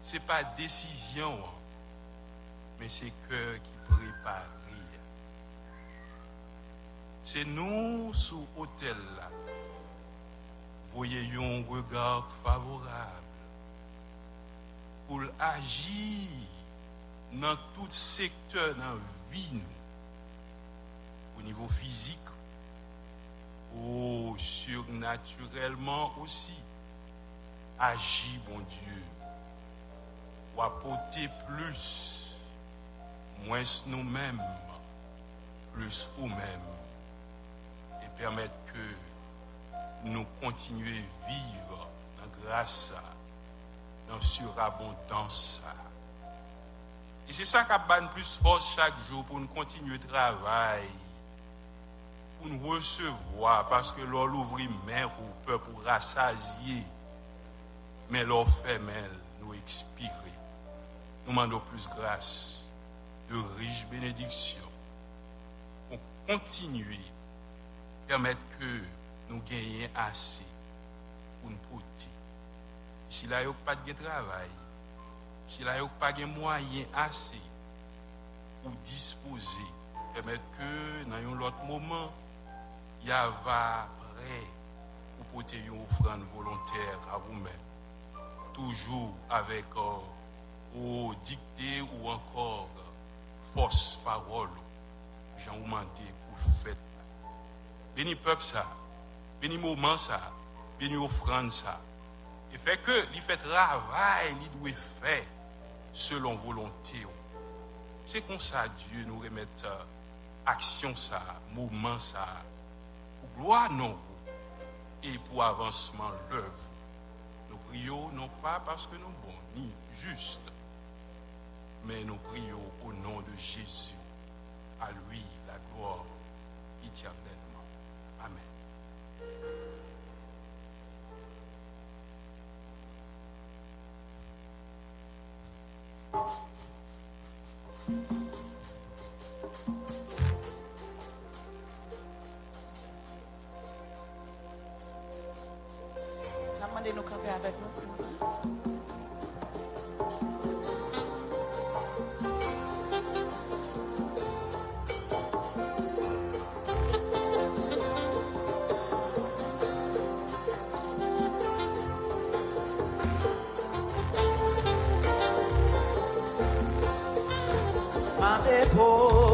c'est pas décision, mais c'est cœur qui prépare. C'est nous sous hôtel là. Voyez un regard favorable pour agir dans tout secteur dans la vie au niveau physique ou surnaturellement aussi agir bon Dieu ou apporter plus moins nous-mêmes plus ou même et permettre que nous continuions à vivre dans grâce dans surabondance et c'est ça qui a plus force chaque jour pour nous continuer le travail pour nous recevoir, parce que l'on ouvre main pour peur pour rassasier, mais l'on fait nous expirer. Nous demandons plus grâce, de riches bénédictions, pour continuer, permettre que nous gagnions assez pour nous porter. Si là, il pas de travail, si là, il pas de moyens assez pour disposer, permettre que dans un autre moment, il y prêt pour porter une offrande volontaire à vous-même. Toujours avec euh, au dicté ou encore force parole. J'en vous demande pour faire. Béni peuple ça, béni moment ça, béni offrande ça. Et fait que, il fait travail, il doit faire selon volonté. C'est comme ça Dieu nous remet action ça, mouvement ça, gloire non et pour avancement l'œuvre. Nous prions non pas parce que nous bons ni justes, mais nous prions au nom de Jésus. À lui la gloire éternellement. Amen. ma épaule.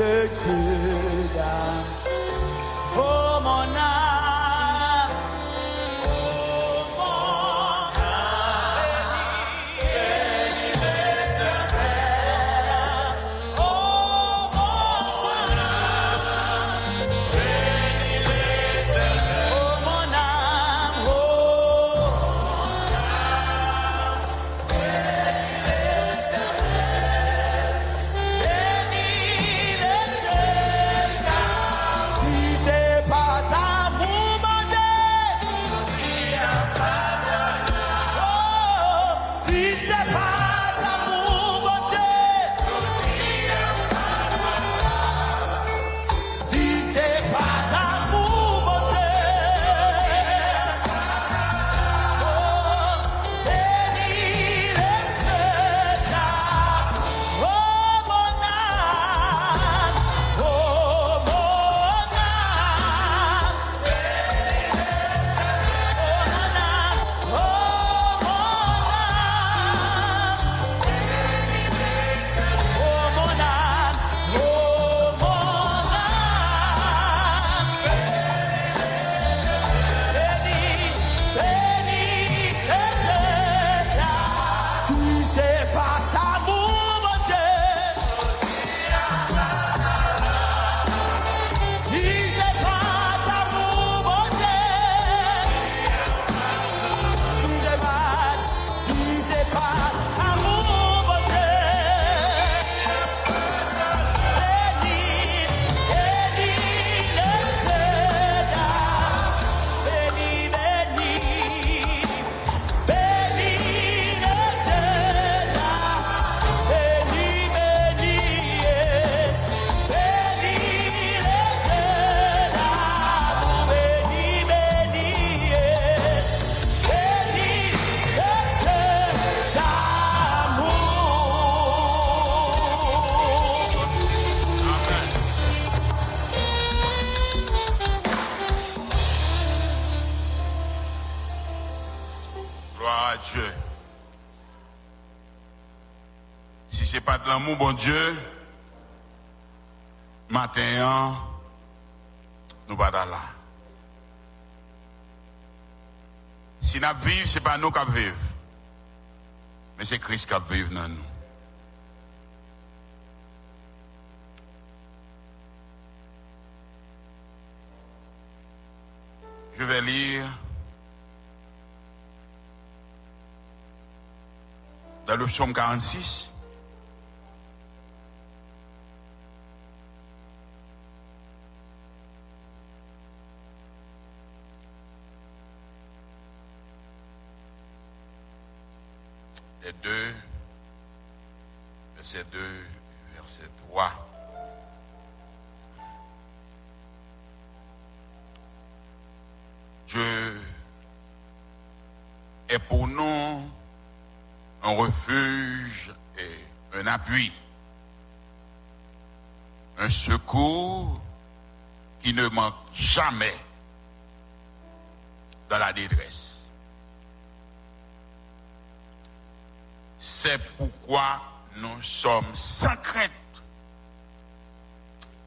Bénis le Dieu matin, nous pas là. Si nous vivons, c'est pas nous qui vivons. Mais c'est Christ qui vit dans nous. Je vais lire dans le psaume 46.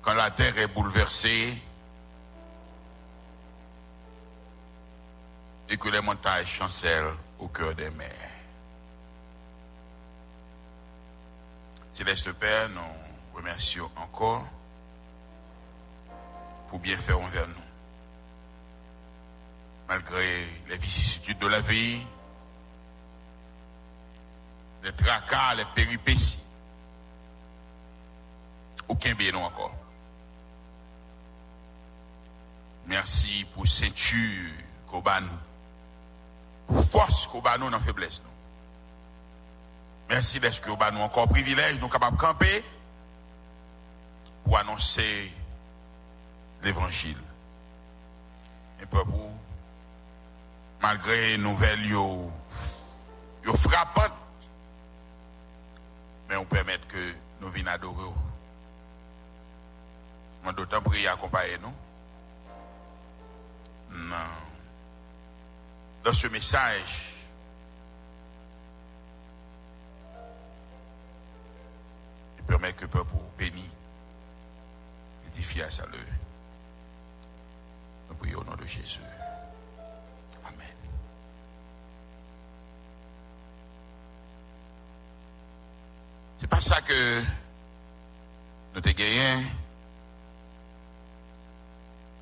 Quand la terre est bouleversée et que les montagnes chancellent au cœur des mers. Céleste Père, nous remercions encore pour bien faire envers nous. Malgré les vicissitudes de la vie, les tracas, les péripéties, aucun bien non encore. Merci pour ceinture nous, pour force nous dans faiblesse. Nous. Merci d'être nous encore privilège, nous capables de camper pour annoncer l'évangile. Et peuple, malgré nouvelles yo, yo frappantes, mais on permet que nous venions adorer. Moi, d'autant prier accompagner nous. Non. Dans ce message, il permet que le peuple béni, édifié à salut. Nous prions au nom de Jésus. Amen. C'est pas ça que nous avons gagné.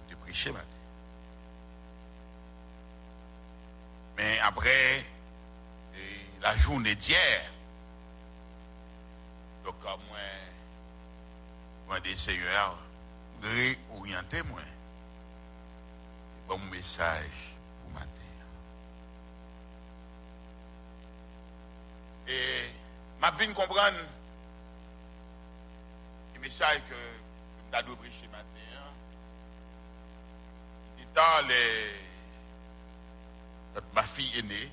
Nous avons prêché Mais après la journée d'hier, donc moi, moi des seigneurs, réorienter moi. Bon message pour matin. Et m'a venu comprendre le message que je dois prêcher matin. hein. Étant les ma fille aînée,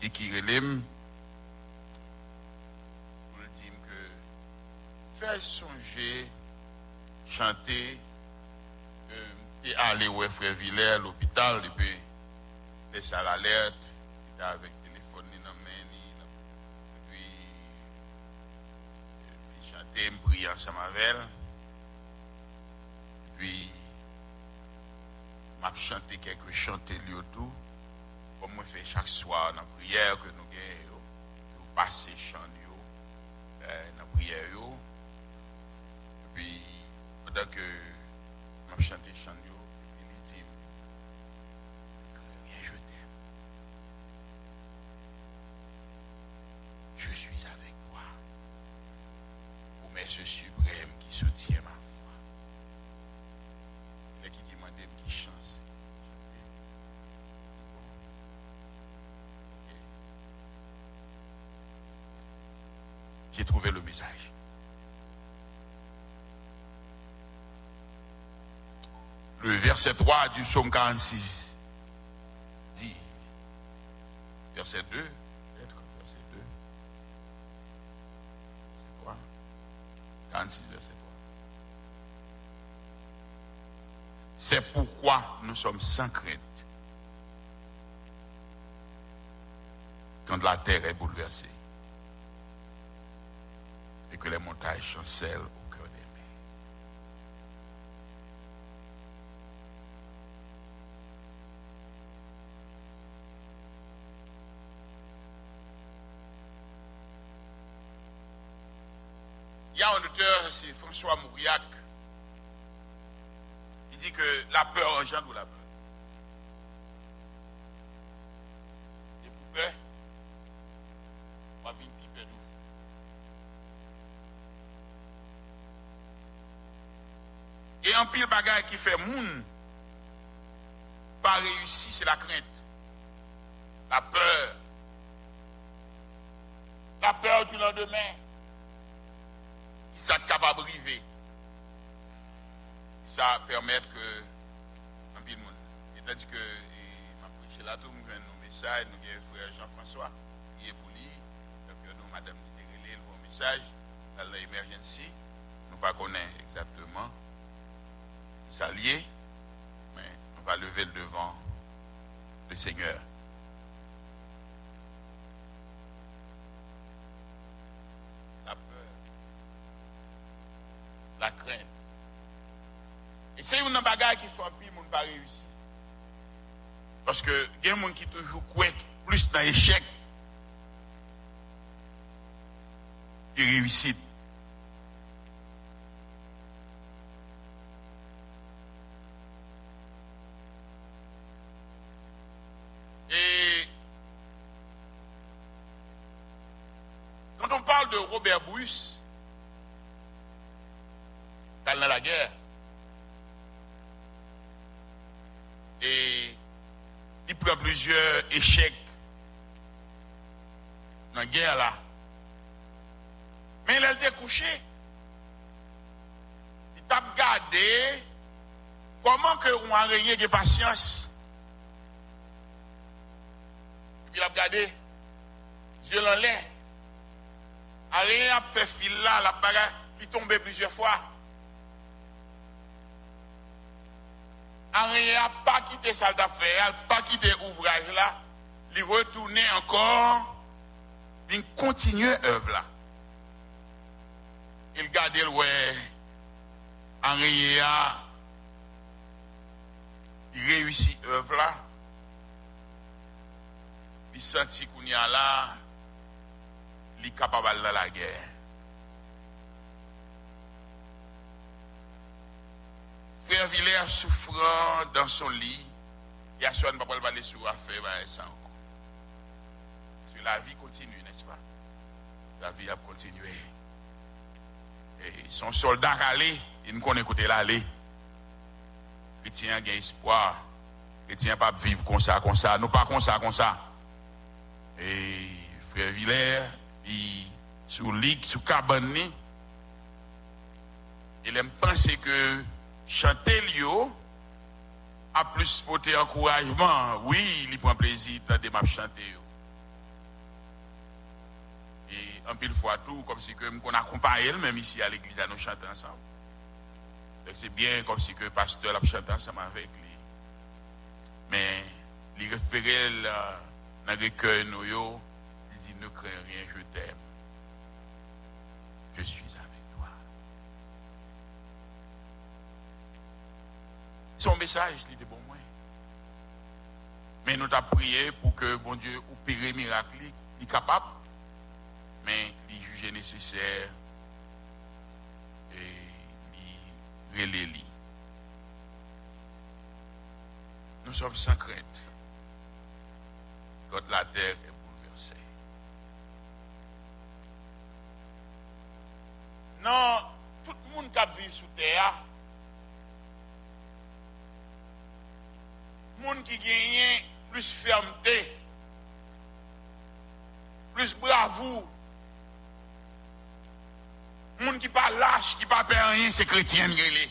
qui qui relève, pour le dire que faire songer, chanter, euh, et aller au frère Villers à l'hôpital, et puis laisser l'alerte, était avec le téléphone dans la main, et euh, puis chanter, me prier ensemble avec et puis m'a chanté quelques chanter lui tout. Comme moi fait chaque soir dans la prière que nous gagnons nous passer chant euh, dans la prière et puis pendant que m'a chanté chant il dit Rien, je t'aime. Je suis avec toi. Promesse suprême qui soutient Le verset 3 du psaume 46 dit, verset 2, peut-être, verset 2, c'est quoi 46, verset 3. C'est pourquoi nous sommes sans crainte. Quand la terre est bouleversée et que les montagnes chancellent François Mauriac, il dit que la peur engendre la peur. Et pour peur, on va venir. Et un pile bagaille qui fait moun, pas réussi, c'est la crainte. La peur. La peur du lendemain. Qui s'est capable de briver ça permet que un monde. Et tandis que m'a prêché là tout nous avons nos messages, nous avons frère Jean-François qui est pour lui, donc nous madame Niterele le message dans l'émergency, nous pas exactement ça lié, mais on va lever le devant le Seigneur. La peur, la crainte. Et c'est une bagaille qui fait un pile, monde pas réussir. Parce que il y a des gens qui toujours plus dans l'échec que réussite. Et quand on parle de Robert Bruce, dans la guerre, e li pren plusieurs échec nan gen la. Men lèl te kouche, li tap gade, koman ke ou an reyen gen pasyans, epi lap gade, zye lan lè, an reyen ap fe fil la, lap bagay, li tombe plusieurs fwa, a reye a pa kite sal da fe, a pa kite ouvraj la, li retourne ankor, vin kontinye ev la. Il gade l wè, a reye a reyusi ev la, li santi koun ya la, li kapabal la la gèr. Villers souffrant dans son lit, il a soit ne pas parler sur affaire, bah, ça encore. La vie continue, n'est-ce pas? La vie a continué. Et son soldat allé, il ne connaît côté l'aller chrétien a espoir. Chrétien pas vivre comme ça, comme ça. Nous pas comme ça, comme ça. Et frère Villers, il, sous ligue, sous cabane, il aime penser que chanter Lio a plus porté encouragement. Oui, il prend plaisir dans des maps chanter. Et un pile fois tout, comme si qu'on accompagne même ici à l'église à nous chanter ensemble. C'est bien comme si que le pasteur a chanté ensemble avec lui. Mais, il référait dans le recueil, nous, il dit, ne crains rien, je t'aime. Je suis avec Son message, il était bon moi. Mais nous t'avons prié pour que bon Dieu opère miracle, il est capable. Mais il jugeait nécessaire. Et relais Nous sommes sans crainte quand la terre est se kretyen gen li.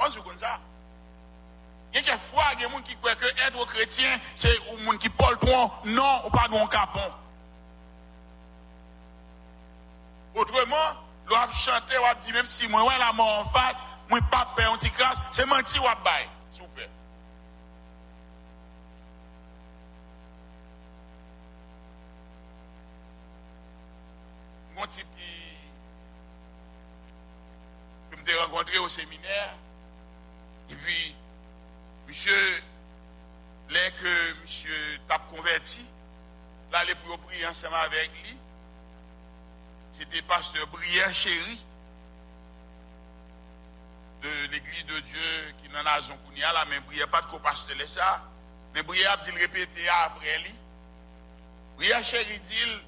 An sou kon sa. Yen ke fwa gen moun ki kwe ke etre kretyen, se ou moun ki pol ton, non ou pa goun kapon. Otreman, lou ap chante wap di, mèm si mwen wè la mò an faz, mwen pa pe an ti kras, se mwen ti wap bay, soupe. Mwen ti pi, me suis rencontré au séminaire. Et puis, monsieur, là que monsieur t'a converti, là, les pour prier ensemble avec lui, c'était pasteur Brière Chéri de l'église de Dieu qui n'en a Zonkounia, là, mais Brière pas de co-pasteur ça, mais Brière a dit répéter après lui. Brière Chéri dit,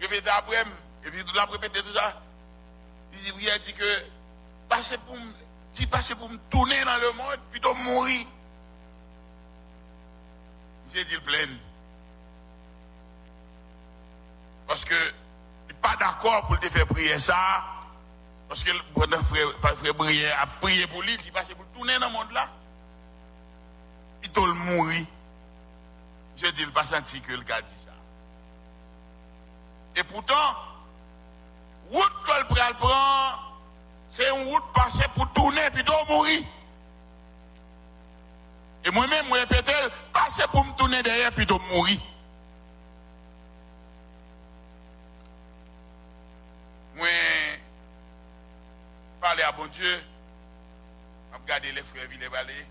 répéter après, et puis tout a répéter tout ça. Il dit que passer pour si passer pour me tourner dans le monde, plutôt mourir. J'ai dit le plein. Parce que il n'est pas d'accord pour te faire prier ça. Parce que le frère, frère a prié pour lui, il passer pour tourner dans le monde là. Plutôt mourir. Je dis, il pas senti que le gars dit ça. Et pourtant, route que le prend, c'est une route passée pour tourner puis mourir. Et moi-même, moi, peut-être, passer pour me tourner derrière puis mourir. Moi, parler à bon Dieu, je regarde les frères Villers-Vallée,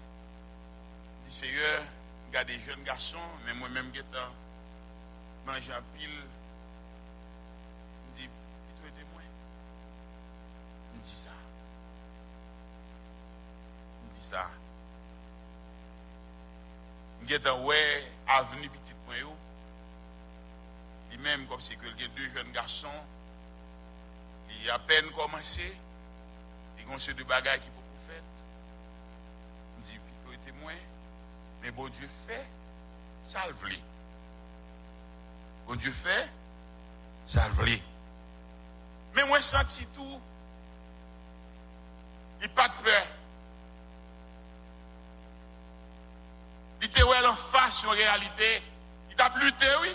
je dis Seigneur, je regarde des jeunes garçons, mais moi-même, je manger en pile. Dis ça. Je dis ça. Je dis ouais, avenue petit point Et même comme c'est que il y a deux jeunes garçons, il a à peine commencé, ils ont deux bagages qui beaucoup fait. Je dis, plutôt témoin, mais bon Dieu fait, salve-les. Bon Dieu fait, salve-les. Mais moi, je senti tout. Il pas de peur. Il était en face en réalité. Il t'a lutté, oui,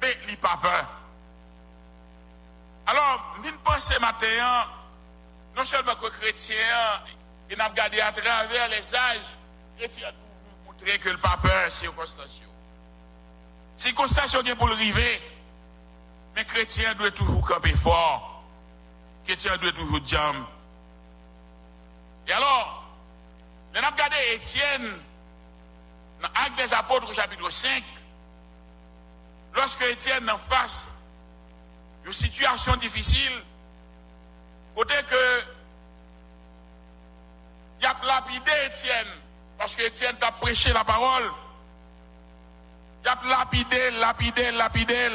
mais il pas peur. Alors, nous pensons maintenant, hein, non seulement que chrétiens, ils n'ont regardé à travers les sages, chrétiens pour montrer que le pas peur, c'est constatation. C'est constatation qui pour le river. Mais chrétiens doivent toujours camper fort. Chrétiens doivent toujours dire, et alors, nous avons regardé Étienne, dans Acte des Apôtres, au chapitre 5, lorsque Étienne en face une situation difficile, côté que il a lapidé Étienne, parce que Étienne t'a prêché la parole. Il a lapidé, lapidé, lapidé.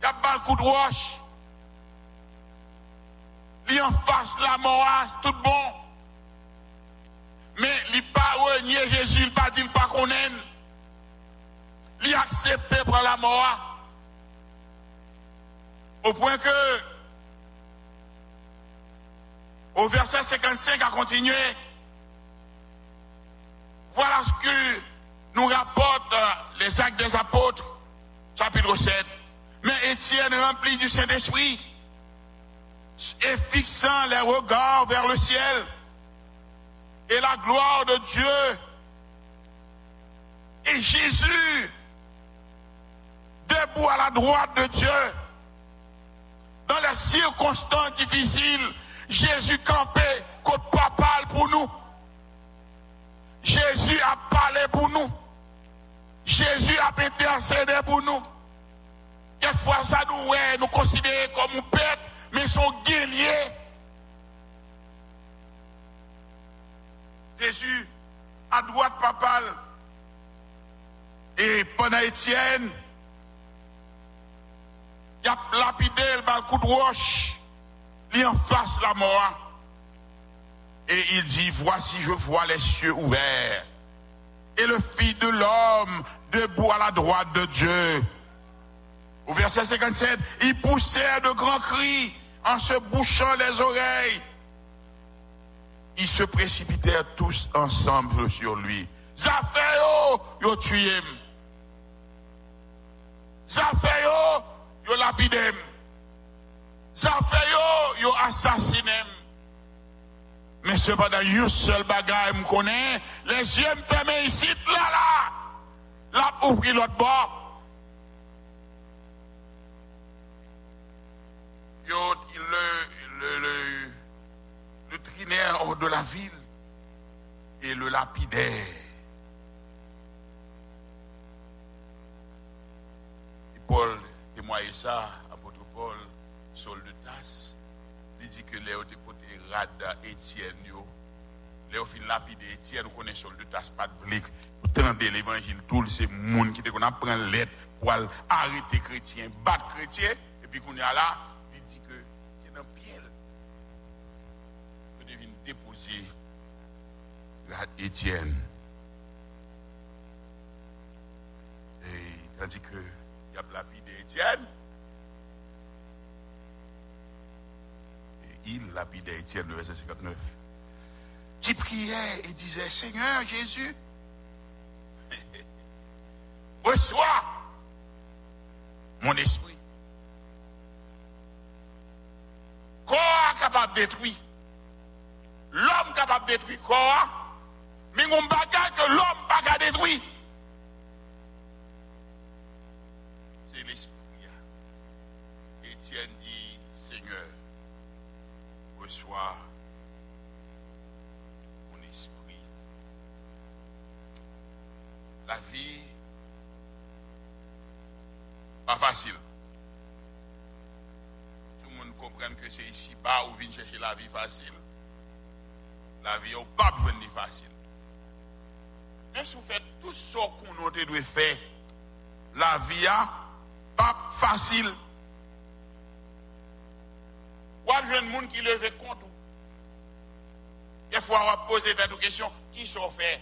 Il a le coup de roche. Il en face la mort, tout bon. Mais il pas renié Jésus, il pas dit, il pas connaître. Il a accepté pour la mort. Au point que, au verset 55 a continué. Voilà ce que nous rapportent les actes des apôtres, chapitre 7. Mais Étienne rempli du Saint-Esprit et fixant les regards vers le ciel. Et la gloire de Dieu et Jésus debout à la droite de Dieu. Dans les circonstances difficiles Jésus campait côte papal pour nous. Jésus a parlé pour nous. Jésus a intercédé pour nous. Quelquefois, ça nous, ouais, nous considérer comme un pète, mais son guerrier. Jésus, à droite papale, et pendant Étienne, il a lapidé le coup de roche, il en face la mort. Et il dit, voici, je vois les cieux ouverts. Et le Fils de l'homme debout à la droite de Dieu. Au verset 57, ils poussèrent de grands cris en se bouchant les oreilles. Ils se précipitèrent tous ensemble sur lui. Zaféo, yo tué. Zaféo, yo lapidem. Zaféo, yo assassiné. Mais cependant, un seul bagage me connaît, les yeux me fermés ici, là, là. Là, ouvrir l'autre bord. Le, le, le, le trinaire hors de la ville et le lapidaire. Et Paul témoigne ça, apôtre Paul, Saul de Tasse, il dit que Léo te poté rada Étienne. Léo fin lapide Étienne, nous connaissons Saul de pas de l'évangile, tout c'est monde qui te qu'on apprend lettre pour arrêter chrétien, battre chrétien, et puis qu'on est là, il dit que c'est dans pied que devine déposer Étienne. Et tandis que il y a lapidé Étienne, et il lapidait Étienne, le verset 59, qui priait et disait, Seigneur Jésus, reçois mon esprit. Détruire. L'homme capable de détruire corps. Mais on bagage que l'homme pas capable détruire. C'est l'esprit. Étienne dit, Seigneur, reçois mon esprit. La vie, pas facile tout le monde comprenne que c'est ici bas où vient chercher la vie facile. La vie n'est pas besoin de facile. Mais si vous faites tout ce qu'on a dû faire, la vie n'est pas facile. Ou avez un monde qui lève compte. Des fois, on va poser des questions. Qui sont fait?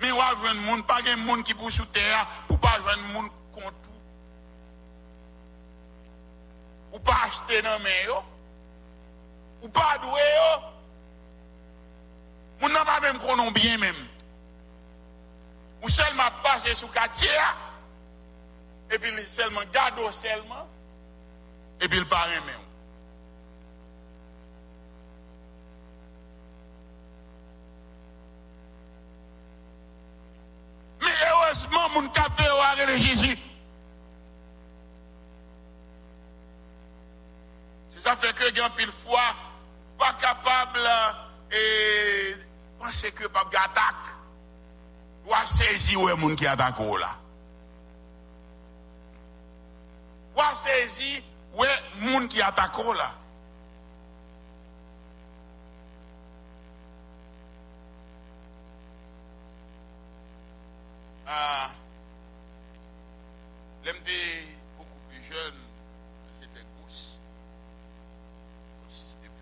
Mais ou avez un monde, pas un monde qui pousse sous terre, pour pas un monde contre ou pa achete nan men yo, ou pa adwe yo, moun nan pa vem konon bien men. Ou selman pase sou katye ya, epi selman gado selman, epi l pare men yo. bien pile fois pas capable et penser que pas attaque. Ou saisir ou est monde qui attaque oh, là. Ou saisir ou est monde qui attaque oh, là. Ah. L'aime beaucoup plus jeune.